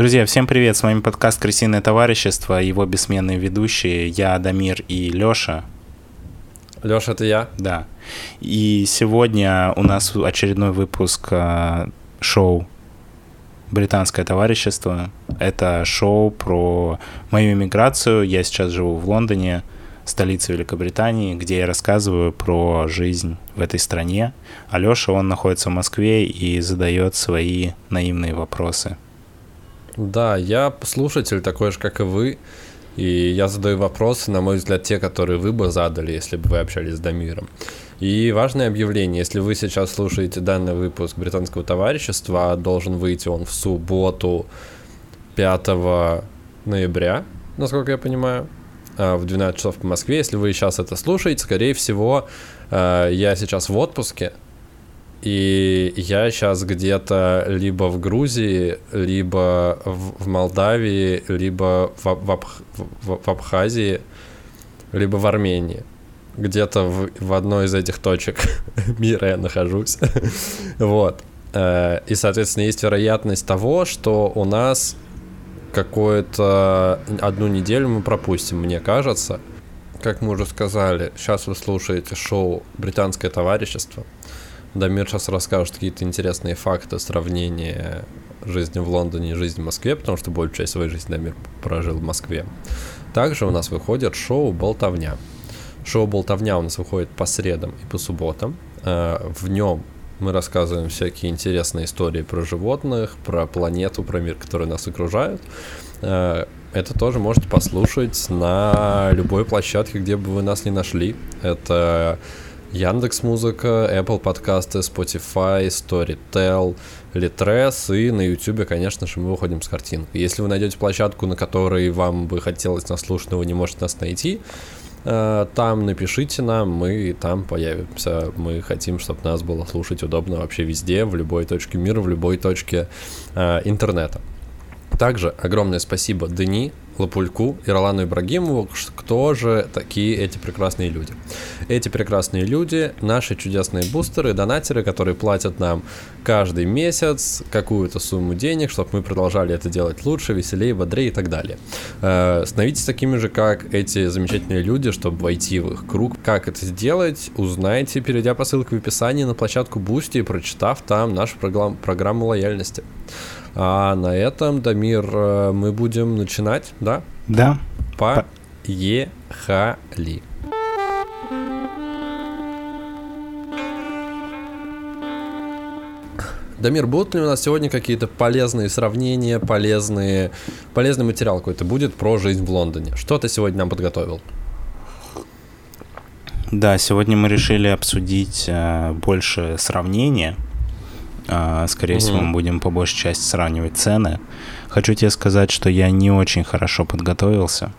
Друзья, всем привет! С вами подкаст «Крысиное товарищество», его бессменные ведущие, я, Дамир и Лёша. Лёша, это я? Да. И сегодня у нас очередной выпуск э, шоу «Британское товарищество». Это шоу про мою иммиграцию. Я сейчас живу в Лондоне, столице Великобритании, где я рассказываю про жизнь в этой стране. А Лёша, он находится в Москве и задает свои наивные вопросы. Да, я слушатель такой же, как и вы. И я задаю вопросы, на мой взгляд, те, которые вы бы задали, если бы вы общались с Дамиром. И важное объявление, если вы сейчас слушаете данный выпуск британского товарищества, должен выйти он в субботу 5 ноября, насколько я понимаю, а, в 12 часов по Москве. Если вы сейчас это слушаете, скорее всего, а, я сейчас в отпуске, и я сейчас где-то либо в Грузии, либо в, в Молдавии, либо в, в, Абх, в, в Абхазии, либо в Армении. Где-то в, в одной из этих точек мира я нахожусь. вот. Э, и, соответственно, есть вероятность того, что у нас какую-то одну неделю мы пропустим, мне кажется. Как мы уже сказали, сейчас вы слушаете шоу «Британское товарищество». Дамир сейчас расскажет какие-то интересные факты сравнения жизни в Лондоне и жизни в Москве, потому что большую часть своей жизни Дамир прожил в Москве. Также у нас выходит шоу «Болтовня». Шоу «Болтовня» у нас выходит по средам и по субботам. Э, в нем мы рассказываем всякие интересные истории про животных, про планету, про мир, который нас окружает. Э, это тоже можете послушать на любой площадке, где бы вы нас не нашли. Это Яндекс Музыка, Apple подкасты, Spotify, Storytel, Litres и на YouTube, конечно же, мы выходим с картинкой. Если вы найдете площадку, на которой вам бы хотелось нас слушать, но вы не можете нас найти, э, там напишите нам, мы там появимся. Мы хотим, чтобы нас было слушать удобно вообще везде, в любой точке мира, в любой точке э, интернета. Также огромное спасибо Дени, Лапульку и Ролану Ибрагимову, кто же такие эти прекрасные люди. Эти прекрасные люди — наши чудесные бустеры, донатеры, которые платят нам каждый месяц какую-то сумму денег, чтобы мы продолжали это делать лучше, веселее, бодрее и так далее. Э, становитесь такими же, как эти замечательные люди, чтобы войти в их круг. Как это сделать, узнайте, перейдя по ссылке в описании на площадку Boosty и прочитав там нашу программу лояльности. А на этом, Дамир, э, мы будем начинать, да? Да. Поехали. Дамир, будут ли у нас сегодня какие-то полезные сравнения, полезные, полезный материал какой-то будет про жизнь в Лондоне? Что ты сегодня нам подготовил? Да, сегодня мы решили обсудить э, больше сравнения а, скорее угу. всего, мы будем по большей части сравнивать цены. Хочу тебе сказать, что я не очень хорошо подготовился.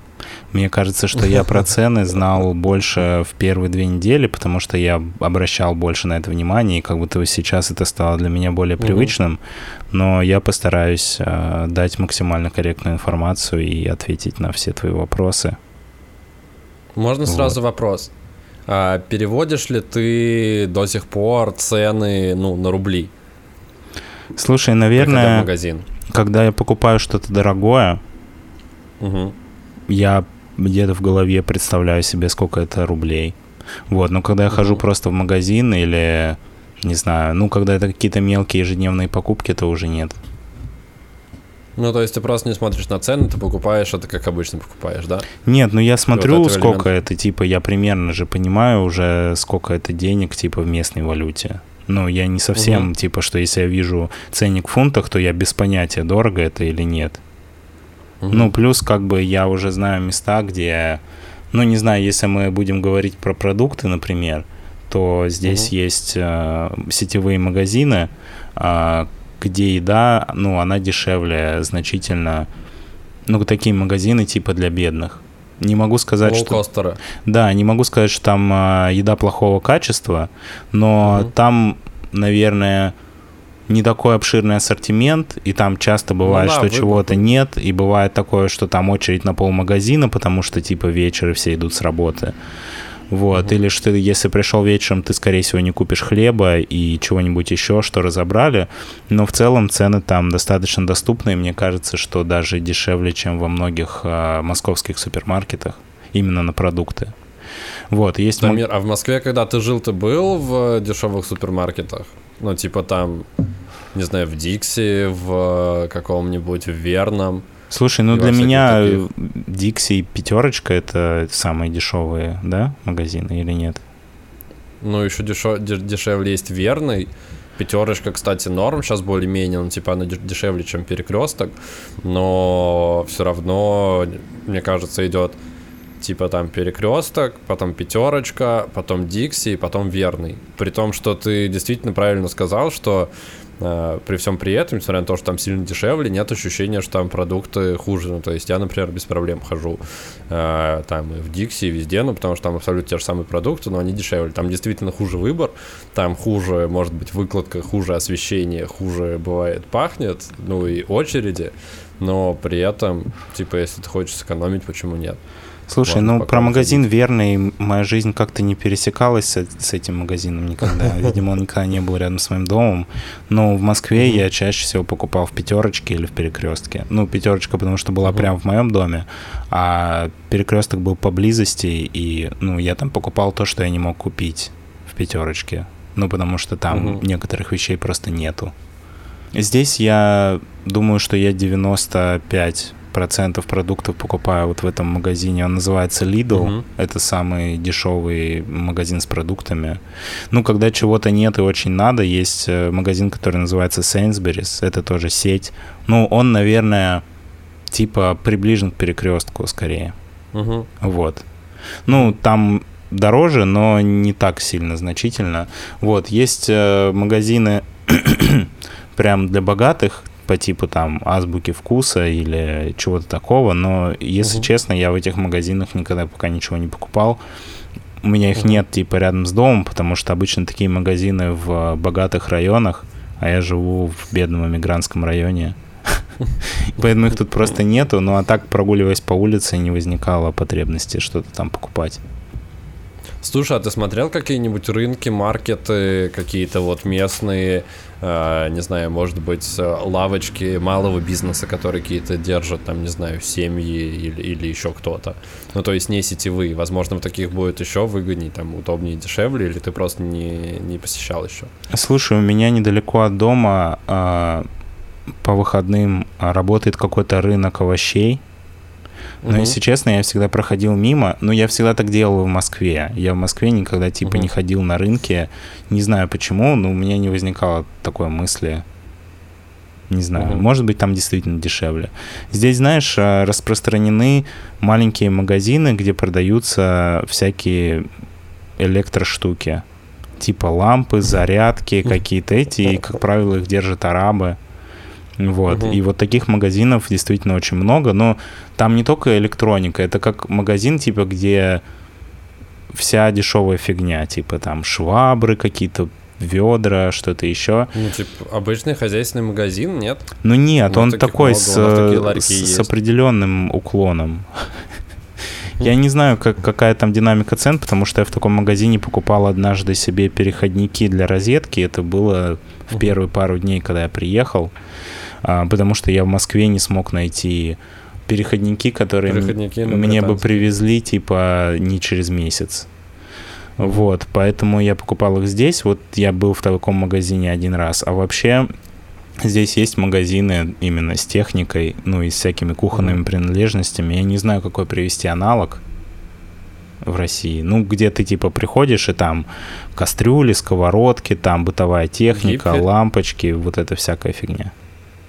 Мне кажется, что я про цены знал больше в первые две недели, потому что я обращал больше на это внимание, и как будто сейчас это стало для меня более привычным. Но я постараюсь э, дать максимально корректную информацию и ответить на все твои вопросы. Можно вот. сразу вопрос. А переводишь ли ты до сих пор цены ну, на рубли? Слушай, наверное, магазин. когда я покупаю что-то дорогое, угу. я где-то в голове представляю себе, сколько это рублей. Вот, но когда я угу. хожу просто в магазин или, не знаю, ну, когда это какие-то мелкие ежедневные покупки, то уже нет. Ну, то есть ты просто не смотришь на цены, ты покупаешь это как обычно покупаешь, да? Нет, ну я смотрю, вот сколько элемента. это, типа, я примерно же понимаю уже, сколько это денег, типа, в местной валюте. Ну, я не совсем, угу. типа, что если я вижу ценник в фунтах, то я без понятия, дорого это или нет. Угу. Ну, плюс, как бы, я уже знаю места, где... Ну, не знаю, если мы будем говорить про продукты, например, то здесь угу. есть э, сетевые магазины, э, где еда, ну, она дешевле значительно. Ну, такие магазины типа для бедных. Не могу сказать, что... Да, не могу сказать, что там э, еда плохого качества, но угу. там, наверное, не такой обширный ассортимент, и там часто бывает, ну, да, что чего-то нет, и бывает такое, что там очередь на полмагазина, потому что типа вечер и все идут с работы. Вот, угу. или что если пришел вечером, ты, скорее всего, не купишь хлеба и чего-нибудь еще, что разобрали. Но в целом цены там достаточно доступны, и мне кажется, что даже дешевле, чем во многих а, московских супермаркетах именно на продукты. Вот, есть... Дамир, а в Москве, когда ты жил, ты был в дешевых супермаркетах? Ну, типа там, не знаю, в Дикси, в каком-нибудь в Верном? Слушай, ну для меня Дикси и Пятерочка это самые дешевые, да, магазины или нет? Ну, еще дешев, дешевле есть Верный. Пятерочка, кстати, норм сейчас более-менее, ну, типа, она дешевле, чем перекресток, но все равно, мне кажется, идет типа там перекресток, потом пятерочка, потом Дикси, потом верный. При том, что ты действительно правильно сказал, что э, при всем при этом, несмотря на то, что там сильно дешевле, нет ощущения, что там продукты хуже. Ну, то есть я, например, без проблем хожу э, там и в Дикси, и везде, ну, потому что там абсолютно те же самые продукты, но они дешевле. Там действительно хуже выбор, там хуже, может быть, выкладка, хуже освещение, хуже бывает пахнет, ну и очереди, но при этом, типа, если ты хочешь сэкономить, почему нет? Слушай, Ладно, ну про магазин ходить. верный моя жизнь как-то не пересекалась с, с этим магазином никогда. Видимо, он никогда не был рядом с моим домом. Но в Москве я чаще всего покупал в пятерочке или в перекрестке. Ну, пятерочка, потому что была прямо в моем доме, а перекресток был поблизости, и ну, я там покупал то, что я не мог купить в пятерочке. Ну, потому что там некоторых вещей просто нету. Здесь я думаю, что я 95 процентов продуктов покупаю вот в этом магазине. Он называется Lidl. Uh-huh. Это самый дешевый магазин с продуктами. Ну, когда чего-то нет и очень надо, есть э, магазин, который называется Sainsbury's. Это тоже сеть. Ну, он, наверное, типа приближен к перекрестку скорее. Uh-huh. Вот. Ну, там дороже, но не так сильно значительно. Вот, есть э, магазины прям для богатых, по типу там азбуки вкуса или чего-то такого, но если угу. честно, я в этих магазинах никогда пока ничего не покупал. У меня их нет типа рядом с домом, потому что обычно такие магазины в богатых районах, а я живу в бедном эмигрантском районе. Поэтому их тут просто нету, ну а так, прогуливаясь по улице, не возникало потребности что-то там покупать. Слушай, а ты смотрел какие-нибудь рынки, маркеты, какие-то вот местные, э, не знаю, может быть, лавочки малого бизнеса, которые какие-то держат, там, не знаю, семьи или, или еще кто-то? Ну, то есть не сетевые. Возможно, в таких будет еще выгоднее, там, удобнее, дешевле, или ты просто не, не посещал еще? Слушай, у меня недалеко от дома э, по выходным работает какой-то рынок овощей, но, угу. если честно, я всегда проходил мимо. Но я всегда так делал в Москве. Я в Москве никогда, типа, угу. не ходил на рынке. Не знаю почему, но у меня не возникало такой мысли. Не знаю, угу. может быть, там действительно дешевле. Здесь, знаешь, а, распространены маленькие магазины, где продаются всякие электроштуки. Типа лампы, зарядки, какие-то эти, и, как правило, их держат арабы. Вот. Угу. И вот таких магазинов действительно очень много, но там не только электроника, это как магазин, типа, где вся дешевая фигня, типа там швабры какие-то, ведра, что-то еще. Ну, типа, обычный хозяйственный магазин, нет? Ну, нет, ну, он такой с, с, с определенным уклоном. Я не знаю, как, какая там динамика цен, потому что я в таком магазине покупал однажды себе переходники для розетки. Это было в первые пару дней, когда я приехал. А, потому что я в Москве не смог найти переходники, которые переходники мне бы привезли, типа, не через месяц. Вот, поэтому я покупал их здесь. Вот я был в таком магазине один раз. А вообще здесь есть магазины именно с техникой, ну и с всякими кухонными mm-hmm. принадлежностями. Я не знаю, какой привести аналог в России. Ну, где ты типа приходишь и там кастрюли, сковородки, там бытовая техника, Гипфель. лампочки, вот эта всякая фигня.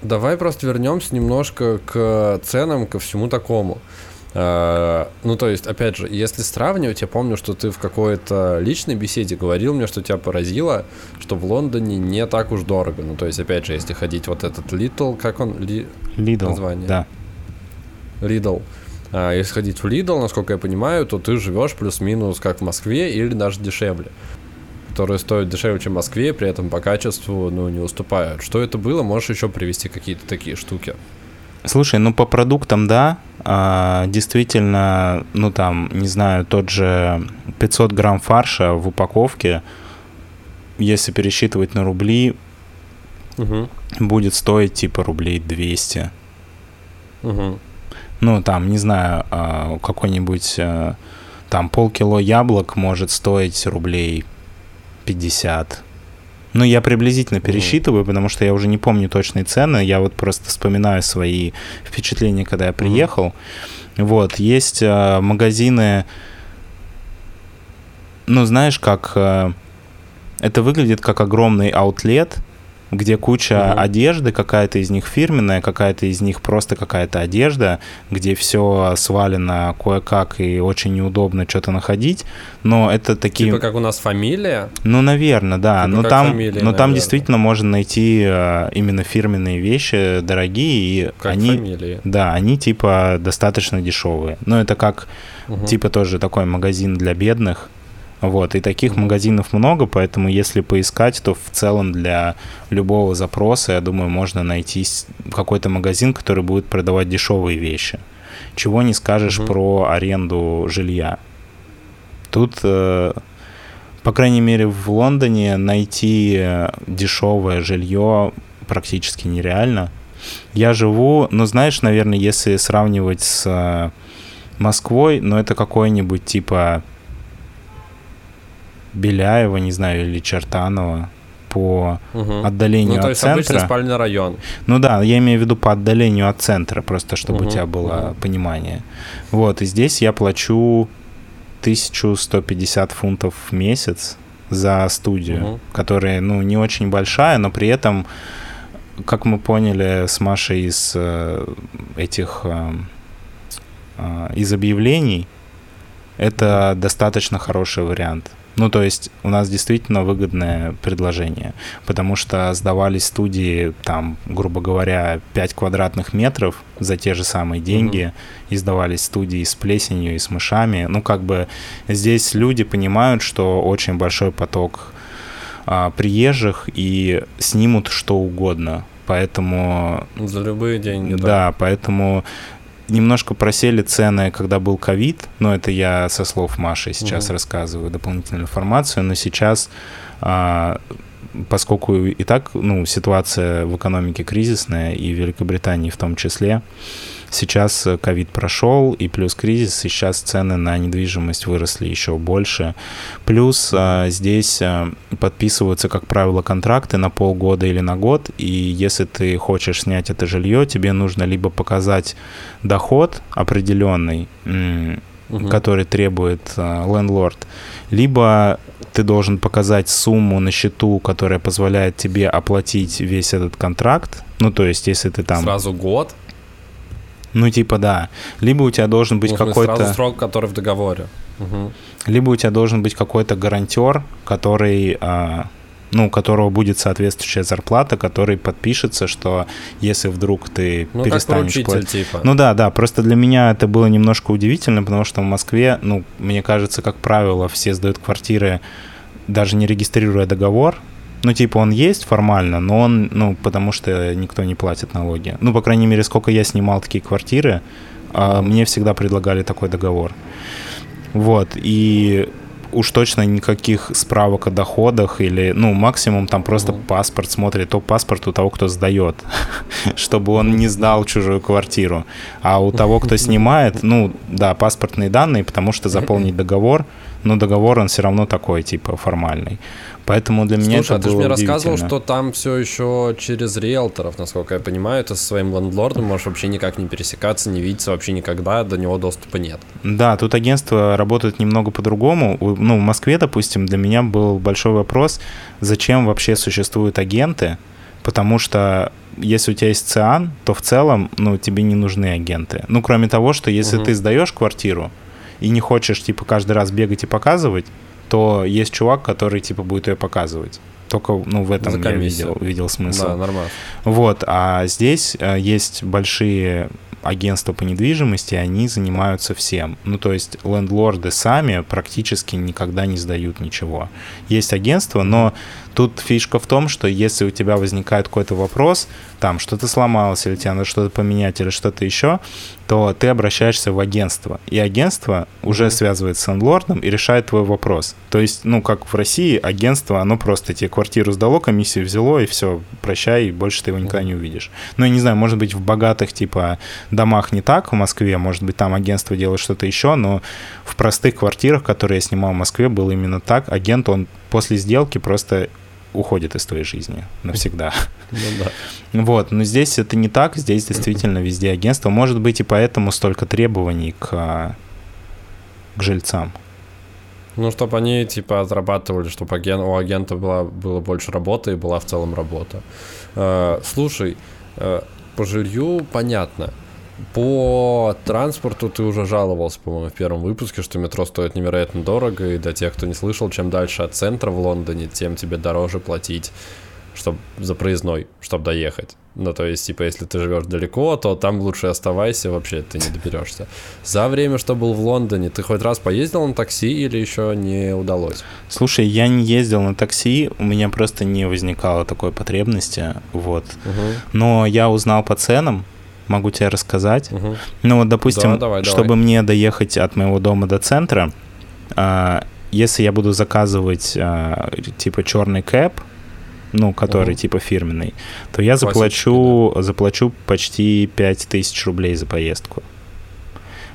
Давай просто вернемся немножко к ценам, ко всему такому. Uh, ну, то есть, опять же, если сравнивать, я помню, что ты в какой-то личной беседе говорил мне, что тебя поразило, что в Лондоне не так уж дорого. Ну, то есть, опять же, если ходить вот этот Little, как он? Ли... Lidl, название? да. Lidl. Uh, если ходить в Lidl, насколько я понимаю, то ты живешь плюс-минус как в Москве или даже дешевле которые стоят дешевле, чем в Москве, при этом по качеству, ну, не уступают. Что это было? Можешь еще привести какие-то такие штуки? Слушай, ну по продуктам, да, а, действительно, ну там, не знаю, тот же 500 грамм фарша в упаковке, если пересчитывать на рубли, угу. будет стоить типа рублей 200. Угу. Ну, там, не знаю, а, какой-нибудь э, там полкило яблок может стоить рублей 50. Ну, я приблизительно пересчитываю, потому что я уже не помню точные цены. Я вот просто вспоминаю свои впечатления, когда я приехал. Вот, есть э, магазины, ну, знаешь, как... Э, это выглядит как огромный аутлет, где куча mm одежды, какая-то из них фирменная, какая-то из них просто какая-то одежда, где все свалено кое-как и очень неудобно что-то находить. Но это такие... Типа как у нас фамилия? Ну, наверное, да. Типа но там, фамилия, но наверное. там действительно можно найти э, именно фирменные вещи, дорогие, и как они... Фамилии. Да, они типа достаточно дешевые. Но это как угу. типа тоже такой магазин для бедных, вот, и таких магазинов много, поэтому если поискать, то в целом для любого запроса, я думаю, можно найти какой-то магазин, который будет продавать дешевые вещи. Чего не скажешь угу. про аренду жилья. Тут, э, по крайней мере, в Лондоне найти дешевое жилье практически нереально. Я живу, ну, знаешь, наверное, если сравнивать с э, Москвой, но ну, это какой-нибудь типа Беляева, не знаю, или Чертанова по угу. отдалению ну, то есть от центра. спальный район. Ну да, я имею в виду по отдалению от центра, просто чтобы угу. у тебя было угу. понимание. Вот, и здесь я плачу 1150 фунтов в месяц за студию, угу. которая, ну, не очень большая, но при этом, как мы поняли с Машей из э, этих, э, э, из объявлений, это достаточно хороший вариант. Ну, то есть у нас действительно выгодное предложение, потому что сдавались студии, там, грубо говоря, 5 квадратных метров за те же самые деньги, mm-hmm. и сдавались студии с плесенью и с мышами. Ну, как бы здесь люди понимают, что очень большой поток а, приезжих и снимут что угодно. Поэтому... За любые деньги, да. Да, поэтому немножко просели цены, когда был ковид, но это я со слов Маши сейчас угу. рассказываю дополнительную информацию, но сейчас, а, поскольку и так ну, ситуация в экономике кризисная, и в Великобритании в том числе, Сейчас э, ковид прошел, и плюс кризис, и сейчас цены на недвижимость выросли еще больше. Плюс а, здесь а, подписываются, как правило, контракты на полгода или на год, и если ты хочешь снять это жилье, тебе нужно либо показать доход определенный, угу. который требует лендлорд, либо ты должен показать сумму на счету, которая позволяет тебе оплатить весь этот контракт. Ну, то есть, если ты там... Сразу год? Ну, типа, да. Либо у тебя должен быть какой-то... Сразу срок, который в договоре. Угу. Либо у тебя должен быть какой-то гарантер, который... А, ну, у которого будет соответствующая зарплата, который подпишется, что если вдруг ты ну, перестанешь как платить. Типа. Ну да, да, просто для меня это было немножко удивительно, потому что в Москве, ну, мне кажется, как правило, все сдают квартиры, даже не регистрируя договор, ну, типа, он есть формально, но он, ну, потому что никто не платит налоги. Ну, по крайней мере, сколько я снимал такие квартиры, а, мне всегда предлагали такой договор. Вот, и уж точно никаких справок о доходах или, ну, максимум там просто паспорт смотрит, то паспорт у того, кто сдает, чтобы он не сдал чужую квартиру. А у того, кто снимает, ну, да, паспортные данные, потому что заполнить договор, но договор он все равно такой, типа, формальный. Поэтому для меня Слушай, это а ты мне рассказывал, что там все еще через риэлторов, насколько я понимаю, ты со своим лендлордом можешь вообще никак не пересекаться, не видеться вообще никогда, до него доступа нет. Да, тут агентство работает немного по-другому. Ну, в Москве, допустим, для меня был большой вопрос, зачем вообще существуют агенты, потому что если у тебя есть ЦИАН, то в целом, ну, тебе не нужны агенты. Ну, кроме того, что если угу. ты сдаешь квартиру и не хочешь, типа, каждый раз бегать и показывать, то есть чувак, который типа будет ее показывать. Только, ну, в этом я видел, видел смысл. Да, нормально. Вот, а здесь э, есть большие агентства по недвижимости, они занимаются всем. Ну, то есть лендлорды сами практически никогда не сдают ничего. Есть агентство, но тут фишка в том, что если у тебя возникает какой-то вопрос, там что-то сломалось, или тебе надо что-то поменять, или что-то еще, то ты обращаешься в агентство. И агентство уже связывается с лендлордом и решает твой вопрос. То есть, ну, как в России, агентство, оно просто тебе квартиру сдало, комиссию взяло, и все, прощай, больше ты его никогда не увидишь. Ну, я не знаю, может быть, в богатых, типа, домах не так в Москве, может быть, там агентство делает что-то еще, но в простых квартирах, которые я снимал в Москве, было именно так. Агент, он после сделки просто уходит из твоей жизни навсегда. Ну, да. Вот, но здесь это не так, здесь действительно везде агентство. Может быть, и поэтому столько требований к, к жильцам. Ну, чтобы они, типа, отрабатывали, чтобы аген... у агента была, было больше работы и была в целом работа. Э, слушай, э, по жилью понятно. По транспорту ты уже жаловался, по-моему, в первом выпуске, что метро стоит невероятно дорого, и для тех, кто не слышал, чем дальше от центра в Лондоне, тем тебе дороже платить чтобы за проездной, чтобы доехать. Ну, то есть, типа, если ты живешь далеко, то там лучше оставайся, вообще ты не доберешься. За время, что был в Лондоне, ты хоть раз поездил на такси или еще не удалось? Слушай, я не ездил на такси, у меня просто не возникало такой потребности, вот. Угу. Но я узнал по ценам, могу тебе рассказать. Угу. Ну вот, допустим, да, давай, чтобы давай. мне доехать от моего дома до центра, э, если я буду заказывать э, типа черный кэп, ну, который угу. типа фирменный, то я заплачу, да. заплачу почти 5000 рублей за поездку.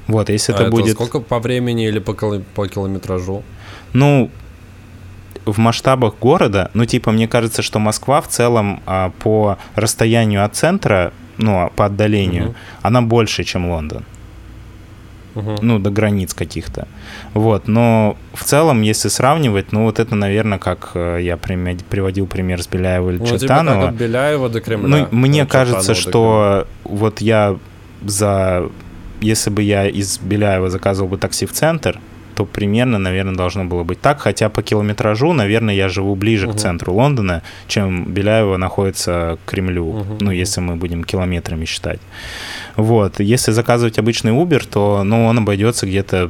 Вот, если а это, это будет... сколько по времени или по, по километражу? Ну, в масштабах города, ну, типа, мне кажется, что Москва в целом а, по расстоянию от центра ну, по отдалению, угу. она больше, чем Лондон. Угу. Ну, до границ каких-то. Вот, но в целом, если сравнивать, ну, вот это, наверное, как э, я приводил пример с Беляева или ну, типа Чертанова. Типа от Беляева до Кремля. Ну, мне кажется, что вот я за... Если бы я из Беляева заказывал бы такси в центр, то примерно, наверное, должно было быть так. Хотя по километражу, наверное, я живу ближе угу. к центру Лондона, чем Беляево находится к Кремлю, угу. ну, если мы будем километрами считать. Вот. Если заказывать обычный Uber, то ну, он обойдется где-то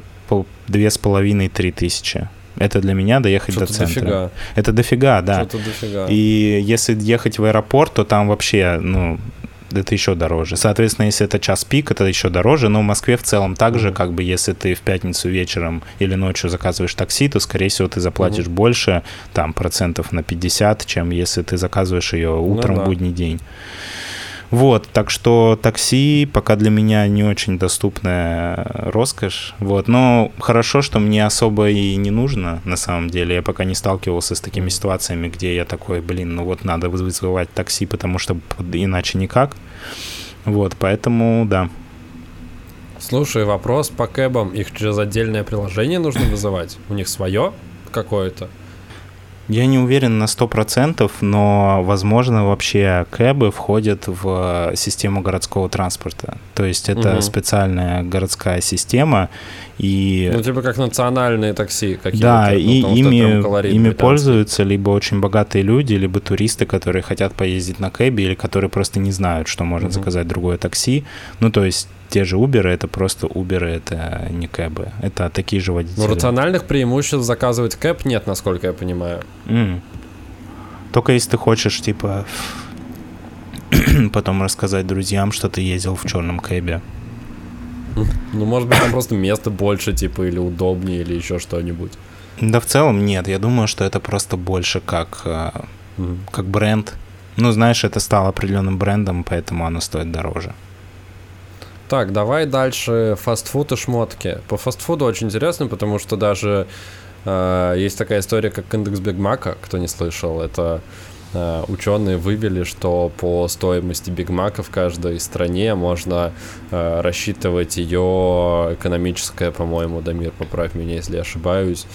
две с половиной-три тысячи. Это для меня доехать до центра. Дофига. Это дофига, да. Дофига. И если ехать в аэропорт, то там вообще, ну, это еще дороже. Соответственно, если это час пик, это еще дороже, но в Москве в целом также, как бы, если ты в пятницу вечером или ночью заказываешь такси, то, скорее всего, ты заплатишь mm-hmm. больше, там, процентов на 50, чем если ты заказываешь ее ну утром ну, да. в будний день. Вот, так что такси пока для меня не очень доступная роскошь. Вот, но хорошо, что мне особо и не нужно, на самом деле. Я пока не сталкивался с такими ситуациями, где я такой, блин, ну вот надо вызывать такси, потому что иначе никак. Вот, поэтому, да. Слушай, вопрос по кэбам. Их через отдельное приложение нужно вызывать? У них свое какое-то? Я не уверен на 100%, но, возможно, вообще кэбы входят в систему городского транспорта. То есть это угу. специальная городская система. И... Ну, типа как национальные такси какие-то. Да, ну, и ими, ими пользуются либо очень богатые люди, либо туристы, которые хотят поездить на кэбе, или которые просто не знают, что можно угу. заказать другое такси. Ну, то есть те же Uber, это просто Uber, это не кэбы. Это такие же водители. Ну, рациональных преимуществ заказывать кэб нет, насколько я понимаю. Mm. Только если ты хочешь, типа, потом рассказать друзьям, что ты ездил в черном кэбе. Ну, может быть, там просто место больше, типа, или удобнее, или еще что-нибудь. Да, в целом нет. Я думаю, что это просто больше как, mm. как бренд. Ну, знаешь, это стало определенным брендом, поэтому оно стоит дороже. Так, давай дальше фастфуд и шмотки. По фастфуду очень интересно, потому что даже э, есть такая история, как индекс Биг Мака, кто не слышал. Это э, ученые вывели, что по стоимости Биг Мака в каждой стране можно э, рассчитывать ее экономическое, по-моему, Дамир, поправь меня, если я ошибаюсь,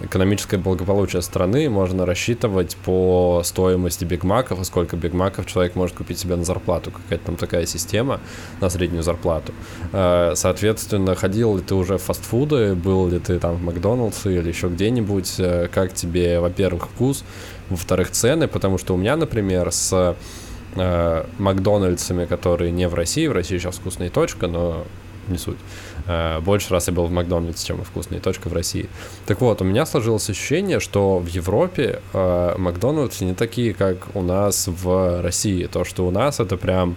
экономическое благополучие страны можно рассчитывать по стоимости бигмаков, и сколько бигмаков человек может купить себе на зарплату. Какая-то там такая система на среднюю зарплату. Э, соответственно, ходил ли ты уже в фастфуды, был ли ты там в Макдоналдсе или еще где-нибудь, э, как тебе, во-первых, вкус, во-вторых, цены, потому что у меня, например, с э, Макдональдсами, которые не в России, в России сейчас вкусная точка, но не суть. Э, больше раз я был в Макдональдсе, чем в вкусной точка в России. Так вот, у меня сложилось ощущение, что в Европе э, Макдональдсы не такие, как у нас в России. То, что у нас это прям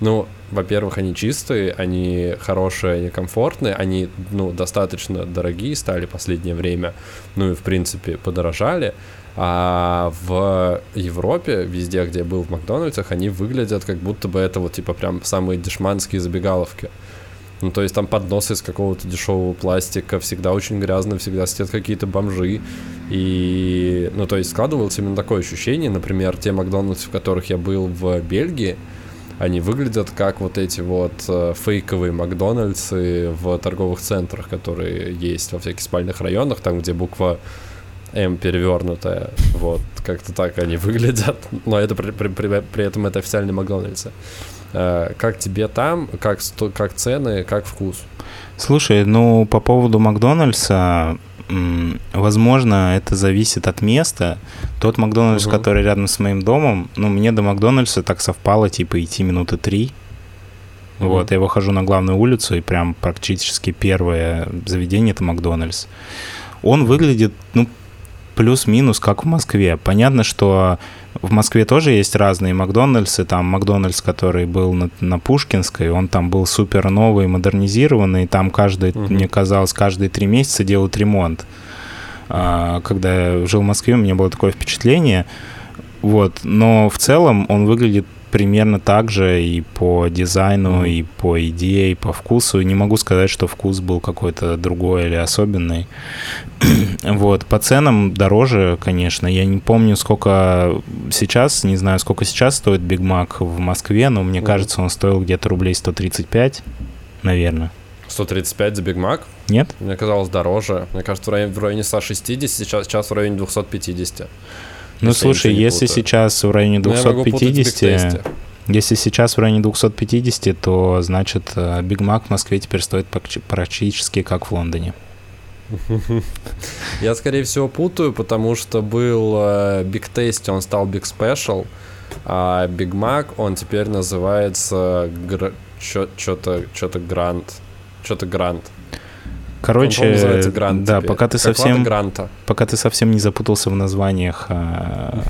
Ну, во-первых, они чистые, они хорошие, они комфортные, они, ну, достаточно дорогие стали в последнее время, ну и, в принципе, подорожали. А в Европе, везде, где я был в Макдональдсах, они выглядят как будто бы это вот, типа, прям самые дешманские забегаловки. Ну, то есть там подносы из какого-то дешевого пластика, всегда очень грязно, всегда сидят какие-то бомжи. И, ну, то есть складывалось именно такое ощущение, например, те Макдональдсы, в которых я был в Бельгии, они выглядят как вот эти вот э, фейковые Макдональдсы в торговых центрах, которые есть во всяких спальных районах, там, где буква М перевернутая. Вот, как-то так они выглядят. Но это при, при, при, при этом это официальный Макдональдс. Э, как тебе там, как, как цены, как вкус? Слушай, ну по поводу Макдональдса, возможно, это зависит от места. Тот Макдональдс, угу. который рядом с моим домом, ну, мне до Макдональдса так совпало, типа, идти минуты три. Угу. Вот, я выхожу на главную улицу, и прям практически первое заведение — это Макдональдс. Он выглядит, ну, плюс-минус, как в Москве. Понятно, что в Москве тоже есть разные Макдональдсы. Там Макдональдс, который был на, на Пушкинской, он там был супер новый, модернизированный. Там каждый, угу. мне казалось, каждые три месяца делают ремонт. А, когда я жил в Москве, у меня было такое впечатление. Вот. Но в целом он выглядит примерно так же и по дизайну, mm. и по идее, и по вкусу. Не могу сказать, что вкус был какой-то другой или особенный. вот, по ценам дороже, конечно. Я не помню, сколько сейчас, не знаю, сколько сейчас стоит Биг Мак в Москве, но мне mm. кажется, он стоил где-то рублей 135, наверное. 135 за Биг Мак? Нет? Мне казалось дороже. Мне кажется, в районе, в районе 160, сейчас, сейчас в районе 250. Ну, слушай, если сейчас в районе 250... Ну, если сейчас в районе 250, то значит Биг Мак в Москве теперь стоит практически как в Лондоне. Я, скорее всего, путаю, потому что был Big э, Tasty, он стал Big Special, а Big Mac, он теперь называется что-то что-то Grand. Что-то Grand. Короче, грант да, пока ты совсем, гранта. пока ты совсем не запутался в названиях а,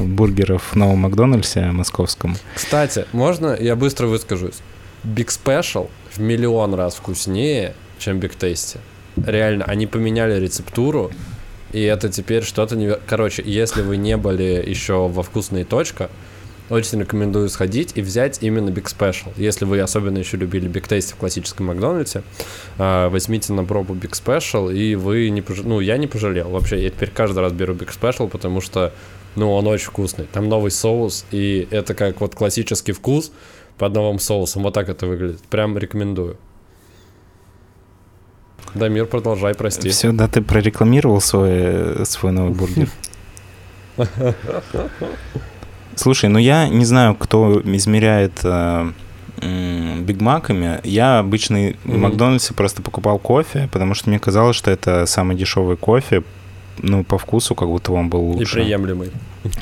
бургеров в новом Макдональдсе московском. Кстати, можно я быстро выскажусь? Big Special в миллион раз вкуснее, чем Big Tasty. Реально, они поменяли рецептуру, и это теперь что-то... Не... Короче, если вы не были еще во вкусной точка, очень рекомендую сходить и взять именно Big Special. Если вы особенно еще любили Big Taste в классическом Макдональдсе, а, возьмите на пробу Big Special, и вы не пож... Ну, я не пожалел. Вообще, я теперь каждый раз беру Big Special, потому что, ну, он очень вкусный. Там новый соус, и это как вот классический вкус под новым соусом. Вот так это выглядит. Прям рекомендую. Дамир, продолжай, прости. Все, да, ты прорекламировал свой, свой новый бургер. Слушай, ну я не знаю, кто измеряет э, бигмаками. Я обычно в Макдональдсе просто покупал кофе, потому что мне казалось, что это самый дешевый кофе. Ну, по вкусу, как будто он был лучше. И приемлемый.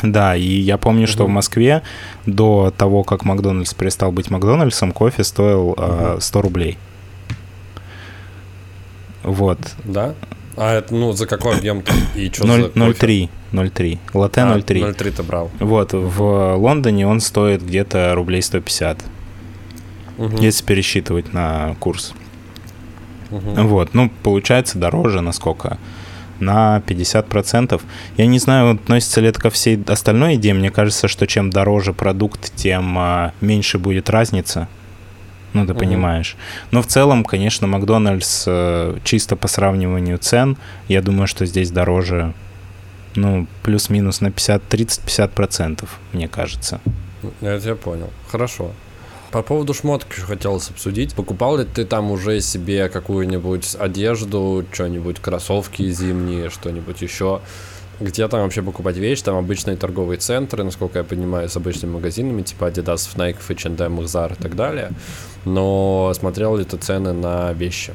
Да, и я помню, что в Москве до того, как Макдональдс перестал быть Макдональдсом, кофе стоил э, 100 рублей. Вот. Да? А это, ну, за какой объем? И что 0, за 0,3. 0,3. Латте а, 0,3. 0,3 ты брал. Вот, в Лондоне он стоит где-то рублей 150. Угу. Если пересчитывать на курс. Угу. Вот, ну, получается дороже насколько? На 50%. Я не знаю, относится ли это ко всей остальной идее. Мне кажется, что чем дороже продукт, тем а, меньше будет разница ну ты угу. понимаешь. Но в целом, конечно, Макдональдс э, чисто по сравниванию цен, я думаю, что здесь дороже, ну, плюс-минус на 50, 30-50 процентов, мне кажется. Я тебя понял. Хорошо. По поводу шмоток еще хотелось обсудить. Покупал ли ты там уже себе какую-нибудь одежду, что-нибудь, кроссовки зимние, что-нибудь еще? Где там вообще покупать вещи? Там обычные торговые центры, насколько я понимаю, с обычными магазинами, типа Adidas, Nike, H&M, Zara и так далее. Но смотрел ли ты цены на вещи?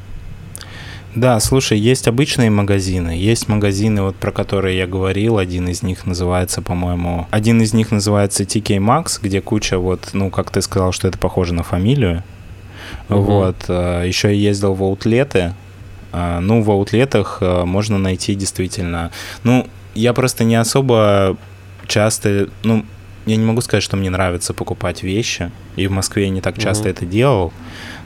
Да, слушай, есть обычные магазины, есть магазины, вот про которые я говорил, один из них называется, по-моему, один из них называется TK Maxx, где куча вот, ну, как ты сказал, что это похоже на фамилию, угу. вот, э, еще я ездил в аутлеты, э, ну, в аутлетах э, можно найти действительно, ну, я просто не особо часто, ну, я не могу сказать, что мне нравится покупать вещи, и в Москве я не так часто угу. это делал,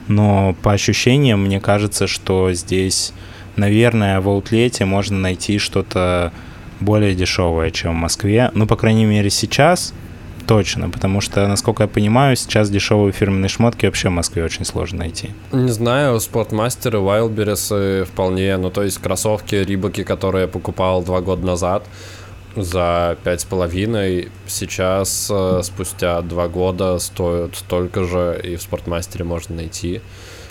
но по ощущениям мне кажется, что здесь, наверное, в аутлете можно найти что-то более дешевое, чем в Москве. Ну, по крайней мере, сейчас точно, потому что, насколько я понимаю, сейчас дешевые фирменные шмотки вообще в Москве очень сложно найти. Не знаю, спортмастеры, Wildberries вполне, ну, то есть кроссовки, рибаки, которые я покупал два года назад, за пять с половиной сейчас э, спустя два года стоят столько же и в спортмастере можно найти.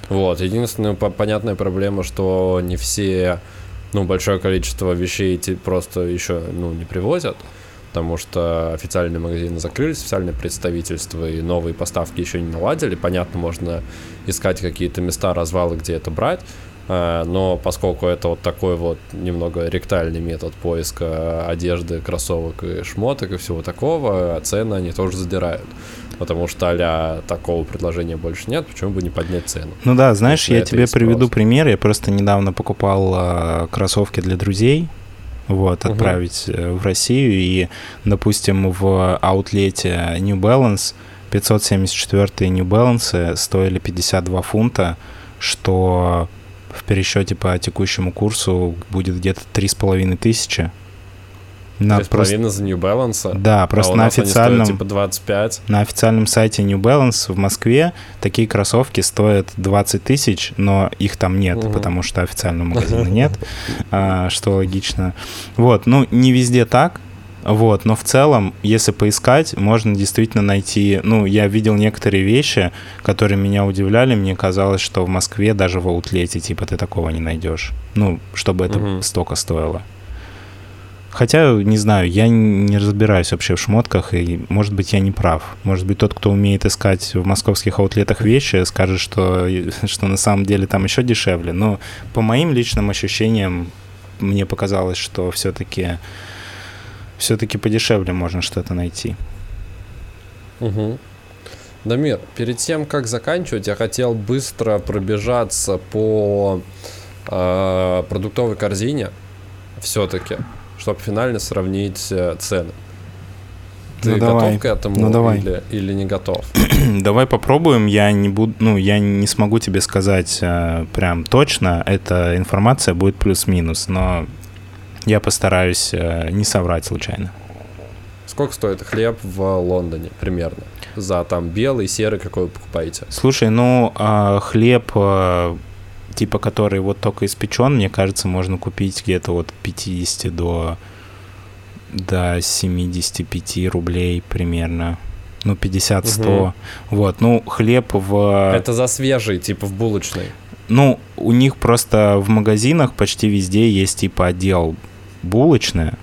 Вот. Единственная понятная проблема, что не все, ну, большое количество вещей эти просто еще, ну, не привозят, потому что официальные магазины закрылись, официальные представительства и новые поставки еще не наладили. Понятно, можно искать какие-то места, развалы, где это брать, Э, но поскольку это вот такой вот немного ректальный метод поиска одежды, кроссовок и шмоток и всего такого, цены они тоже задирают. Потому что а такого предложения больше нет, почему бы не поднять цену? Ну да, знаешь, я тебе приведу пример. Я просто недавно покупал э, кроссовки для друзей, вот, угу. отправить э, в Россию. И, допустим, в аутлете New Balance 574 New Balance стоили 52 фунта, что в пересчете по текущему курсу будет где-то три с половиной тысячи. На просто... за New Balance? Да, просто а на официальном... типа 25? На официальном сайте New Balance в Москве такие кроссовки стоят 20 тысяч, но их там нет, угу. потому что официального магазина нет, а, что логично. Вот, ну, не везде так, вот, но в целом, если поискать, можно действительно найти... Ну, я видел некоторые вещи, которые меня удивляли. Мне казалось, что в Москве даже в аутлете, типа, ты такого не найдешь. Ну, чтобы это угу. столько стоило. Хотя, не знаю, я не разбираюсь вообще в шмотках, и, может быть, я не прав. Может быть, тот, кто умеет искать в московских аутлетах вещи, скажет, что, что на самом деле там еще дешевле. Но по моим личным ощущениям, мне показалось, что все-таки все-таки подешевле можно что-то найти. Угу. Дамир, перед тем, как заканчивать, я хотел быстро пробежаться по э, продуктовой корзине все-таки, чтобы финально сравнить э, цены. Ты ну, готов давай. к этому ну, давай. Или, или не готов? давай попробуем. Я не буду, ну, я не смогу тебе сказать э, прям точно. Эта информация будет плюс-минус, но я постараюсь э, не соврать случайно. Сколько стоит хлеб в Лондоне примерно? За там белый, серый, какой вы покупаете? Слушай, ну э, хлеб, э, типа который вот только испечен, мне кажется, можно купить где-то от 50 до, до 75 рублей примерно ну, 50-100. Угу. Вот, ну, хлеб в... Это за свежий, типа в булочной? Ну, у них просто в магазинах почти везде есть, типа, отдел булочная.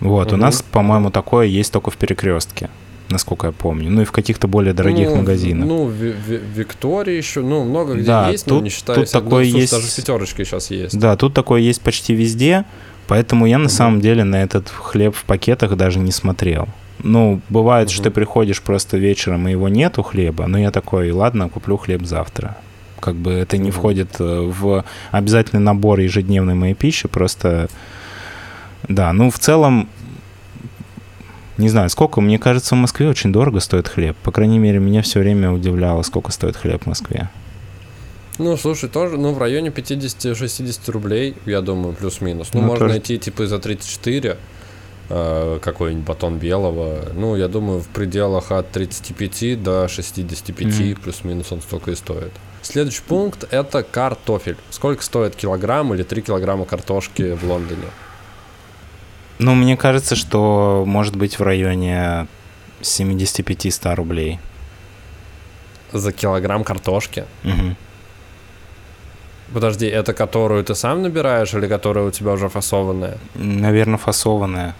Вот, угу. у нас, по-моему, такое есть только в перекрестке, насколько я помню. Ну и в каких-то более дорогих ну, магазинах. Ну, в, Виктории еще, ну, много где да, есть, тут, но не считаю, тут такое есть... даже в пятерочке сейчас есть. Да, тут такое есть почти везде, поэтому я на угу. самом деле на этот хлеб в пакетах даже не смотрел. Ну, бывает, угу. что ты приходишь просто вечером, и его нету хлеба, но я такой, ладно, куплю хлеб завтра. Как бы это не входит э, в обязательный набор ежедневной моей пищи, просто да, ну в целом, не знаю, сколько, мне кажется, в Москве очень дорого стоит хлеб. По крайней мере, меня все время удивляло, сколько стоит хлеб в Москве. Ну, слушай, тоже, ну, в районе 50-60 рублей, я думаю, плюс-минус. Ну, ну можно тоже... найти, типа, за 34 э, какой-нибудь батон белого. Ну, я думаю, в пределах от 35 до 65, mm. плюс-минус он столько и стоит. Следующий пункт – это картофель. Сколько стоит килограмм или 3 килограмма картошки в Лондоне? Ну, мне кажется, что может быть в районе 75-100 рублей. За килограмм картошки? Угу. Подожди, это которую ты сам набираешь или которая у тебя уже фасованная? Наверное, фасованная.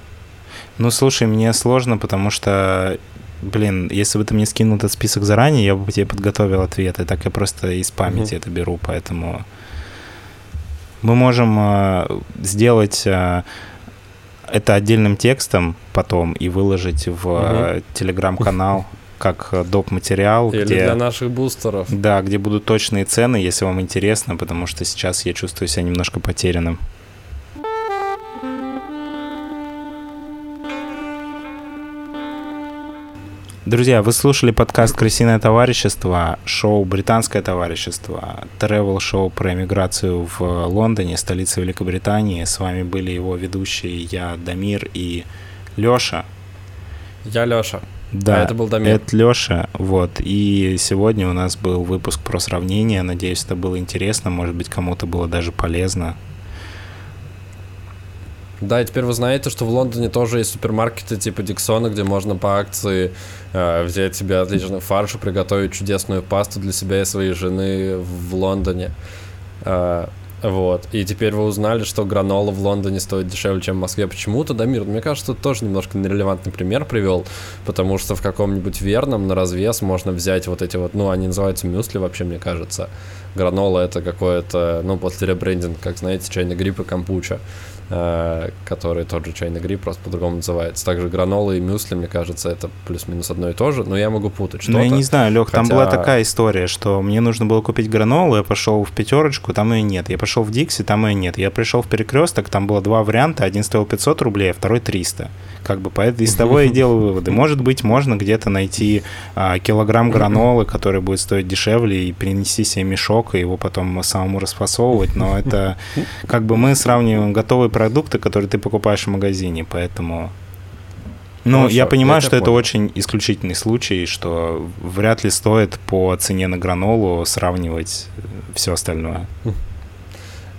Ну, слушай, мне сложно, потому что, блин, если бы ты мне скинул этот список заранее, я бы тебе подготовил ответы. Так я просто из памяти угу. это беру, поэтому мы можем э, сделать э, это отдельным текстом потом и выложить в угу. телеграм-канал как доп. материал. Или где, для наших бустеров. Да, где будут точные цены, если вам интересно, потому что сейчас я чувствую себя немножко потерянным. Друзья, вы слушали подкаст «Крысиное товарищество», шоу «Британское товарищество», тревел-шоу про эмиграцию в Лондоне, столице Великобритании. С вами были его ведущие я, Дамир и Лёша. Я Лёша. Да, а это был Дамир. Это Лёша, вот. И сегодня у нас был выпуск про сравнение. Надеюсь, это было интересно, может быть, кому-то было даже полезно. Да, и теперь вы знаете, что в Лондоне тоже есть супермаркеты типа Диксона, где можно по акции э, взять себе отличный фарш и приготовить чудесную пасту для себя и своей жены в Лондоне. Э, вот. И теперь вы узнали, что гранола в Лондоне стоит дешевле, чем в Москве. Почему-то, Дамир, мне кажется, ты тоже немножко нерелевантный пример привел, потому что в каком-нибудь верном на развес можно взять вот эти вот, ну, они называются мюсли вообще, мне кажется. Гранола это какое-то, ну, после ребрендинга, как знаете, чайный гриб и кампуча. Э, который тот же чайный гриб, просто по-другому называется. Также гранолы и мюсли, мне кажется, это плюс-минус одно и то же, но я могу путать что-то. Ну, я не знаю, Лех, хотя... там была такая история, что мне нужно было купить гранолу, я пошел в пятерочку, там ее нет. Я пошел в Дикси, там ее нет. Я пришел в перекресток, там было два варианта, один стоил 500 рублей, а второй 300. Как бы поэтому из того я делаю выводы. Может быть, можно где-то найти а, килограмм гранолы, который будет стоить дешевле, и принести себе мешок, и его потом самому расфасовывать, но это как бы мы сравниваем готовые продукты, которые ты покупаешь в магазине, поэтому... Ну, Хорошо, я понимаю, я что это понял. очень исключительный случай, что вряд ли стоит по цене на гранолу сравнивать э, все остальное.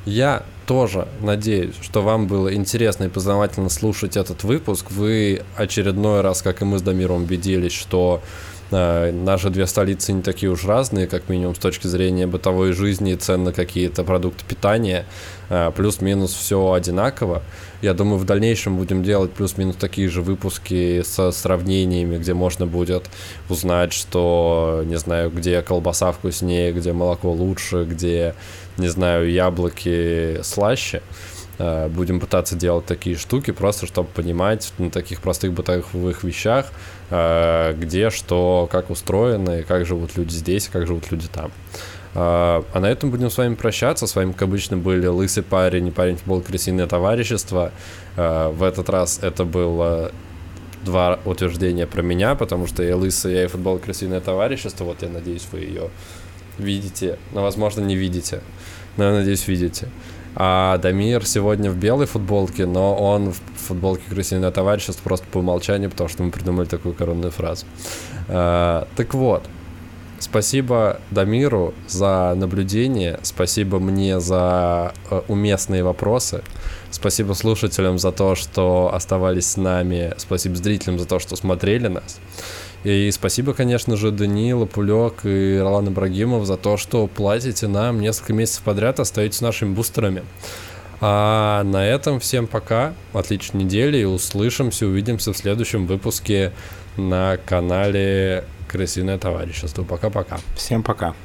Я тоже надеюсь, что вам было интересно и познавательно слушать этот выпуск. Вы очередной раз, как и мы с Дамиром, убедились, что наши две столицы не такие уж разные, как минимум с точки зрения бытовой жизни, цен на какие-то продукты питания. Э, плюс-минус все одинаково. Я думаю, в дальнейшем будем делать плюс-минус такие же выпуски со сравнениями, где можно будет узнать, что, не знаю, где колбаса вкуснее, где молоко лучше, где, не знаю, яблоки слаще. Будем пытаться делать такие штуки, просто чтобы понимать на таких простых бытовых вещах, э, где что, как устроено, и как живут люди здесь, как живут люди там. А, а на этом будем с вами прощаться. С вами, как обычно, были Лысый парень и парень футбол Крысиное товарищество. В этот раз это было два утверждения про меня, потому что я лысый, я и футбол Крысиное товарищество. Вот я надеюсь, вы ее видите. Но, возможно, не видите. Но я надеюсь, видите. А Дамир сегодня в белой футболке, но он в футболке Крысиное товарищество просто по умолчанию, потому что мы придумали такую коронную фразу. А, так вот, Спасибо Дамиру за наблюдение, спасибо мне за э, уместные вопросы, спасибо слушателям за то, что оставались с нами, спасибо зрителям за то, что смотрели нас. И спасибо, конечно же, Даниил, Пулек и Ролан Ибрагимов за то, что платите нам несколько месяцев подряд, остаетесь нашими бустерами. А на этом всем пока, отличной недели и услышимся, увидимся в следующем выпуске на канале крысиное товарищество. Пока-пока. Всем пока.